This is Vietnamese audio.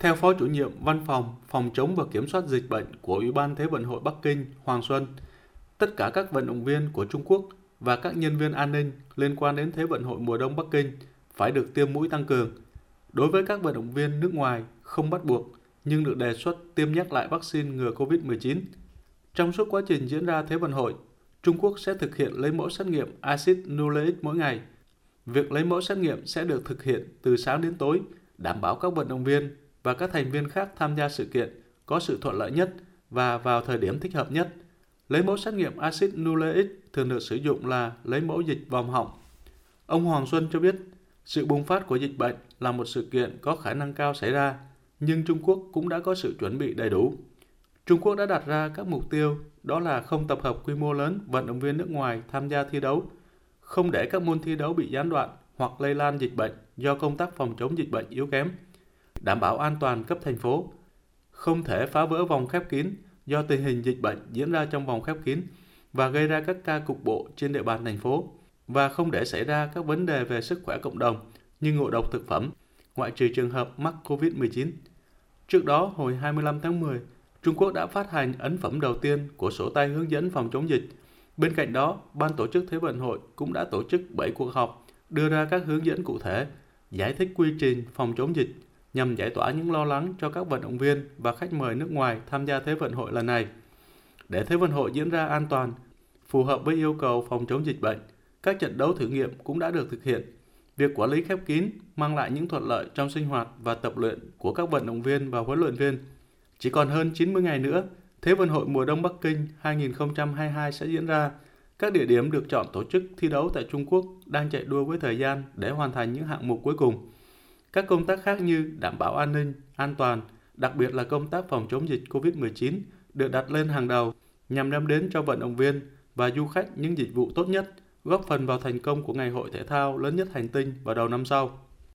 Theo Phó chủ nhiệm Văn phòng Phòng chống và Kiểm soát dịch bệnh của Ủy ban Thế vận hội Bắc Kinh Hoàng Xuân, tất cả các vận động viên của Trung Quốc và các nhân viên an ninh liên quan đến Thế vận hội mùa đông Bắc Kinh phải được tiêm mũi tăng cường. Đối với các vận động viên nước ngoài không bắt buộc nhưng được đề xuất tiêm nhắc lại vaccine ngừa COVID-19. Trong suốt quá trình diễn ra Thế vận hội, Trung Quốc sẽ thực hiện lấy mẫu xét nghiệm axit nucleic mỗi ngày. Việc lấy mẫu xét nghiệm sẽ được thực hiện từ sáng đến tối, đảm bảo các vận động viên và các thành viên khác tham gia sự kiện có sự thuận lợi nhất và vào thời điểm thích hợp nhất. Lấy mẫu xét nghiệm axit nucleic thường được sử dụng là lấy mẫu dịch vòng họng. Ông Hoàng Xuân cho biết, sự bùng phát của dịch bệnh là một sự kiện có khả năng cao xảy ra, nhưng Trung Quốc cũng đã có sự chuẩn bị đầy đủ. Trung Quốc đã đặt ra các mục tiêu đó là không tập hợp quy mô lớn vận động viên nước ngoài tham gia thi đấu, không để các môn thi đấu bị gián đoạn hoặc lây lan dịch bệnh do công tác phòng chống dịch bệnh yếu kém, đảm bảo an toàn cấp thành phố, không thể phá vỡ vòng khép kín do tình hình dịch bệnh diễn ra trong vòng khép kín và gây ra các ca cục bộ trên địa bàn thành phố và không để xảy ra các vấn đề về sức khỏe cộng đồng như ngộ độc thực phẩm, ngoại trừ trường hợp mắc COVID-19. Trước đó, hồi 25 tháng 10, Trung Quốc đã phát hành ấn phẩm đầu tiên của sổ tay hướng dẫn phòng chống dịch. Bên cạnh đó, Ban tổ chức Thế vận hội cũng đã tổ chức 7 cuộc họp đưa ra các hướng dẫn cụ thể, giải thích quy trình phòng chống dịch nhằm giải tỏa những lo lắng cho các vận động viên và khách mời nước ngoài tham gia Thế vận hội lần này. Để Thế vận hội diễn ra an toàn, phù hợp với yêu cầu phòng chống dịch bệnh, các trận đấu thử nghiệm cũng đã được thực hiện. Việc quản lý khép kín mang lại những thuận lợi trong sinh hoạt và tập luyện của các vận động viên và huấn luyện viên. Chỉ còn hơn 90 ngày nữa, Thế vận hội mùa đông Bắc Kinh 2022 sẽ diễn ra. Các địa điểm được chọn tổ chức thi đấu tại Trung Quốc đang chạy đua với thời gian để hoàn thành những hạng mục cuối cùng. Các công tác khác như đảm bảo an ninh, an toàn, đặc biệt là công tác phòng chống dịch COVID-19 được đặt lên hàng đầu nhằm đem đến cho vận động viên và du khách những dịch vụ tốt nhất, góp phần vào thành công của ngày hội thể thao lớn nhất hành tinh vào đầu năm sau.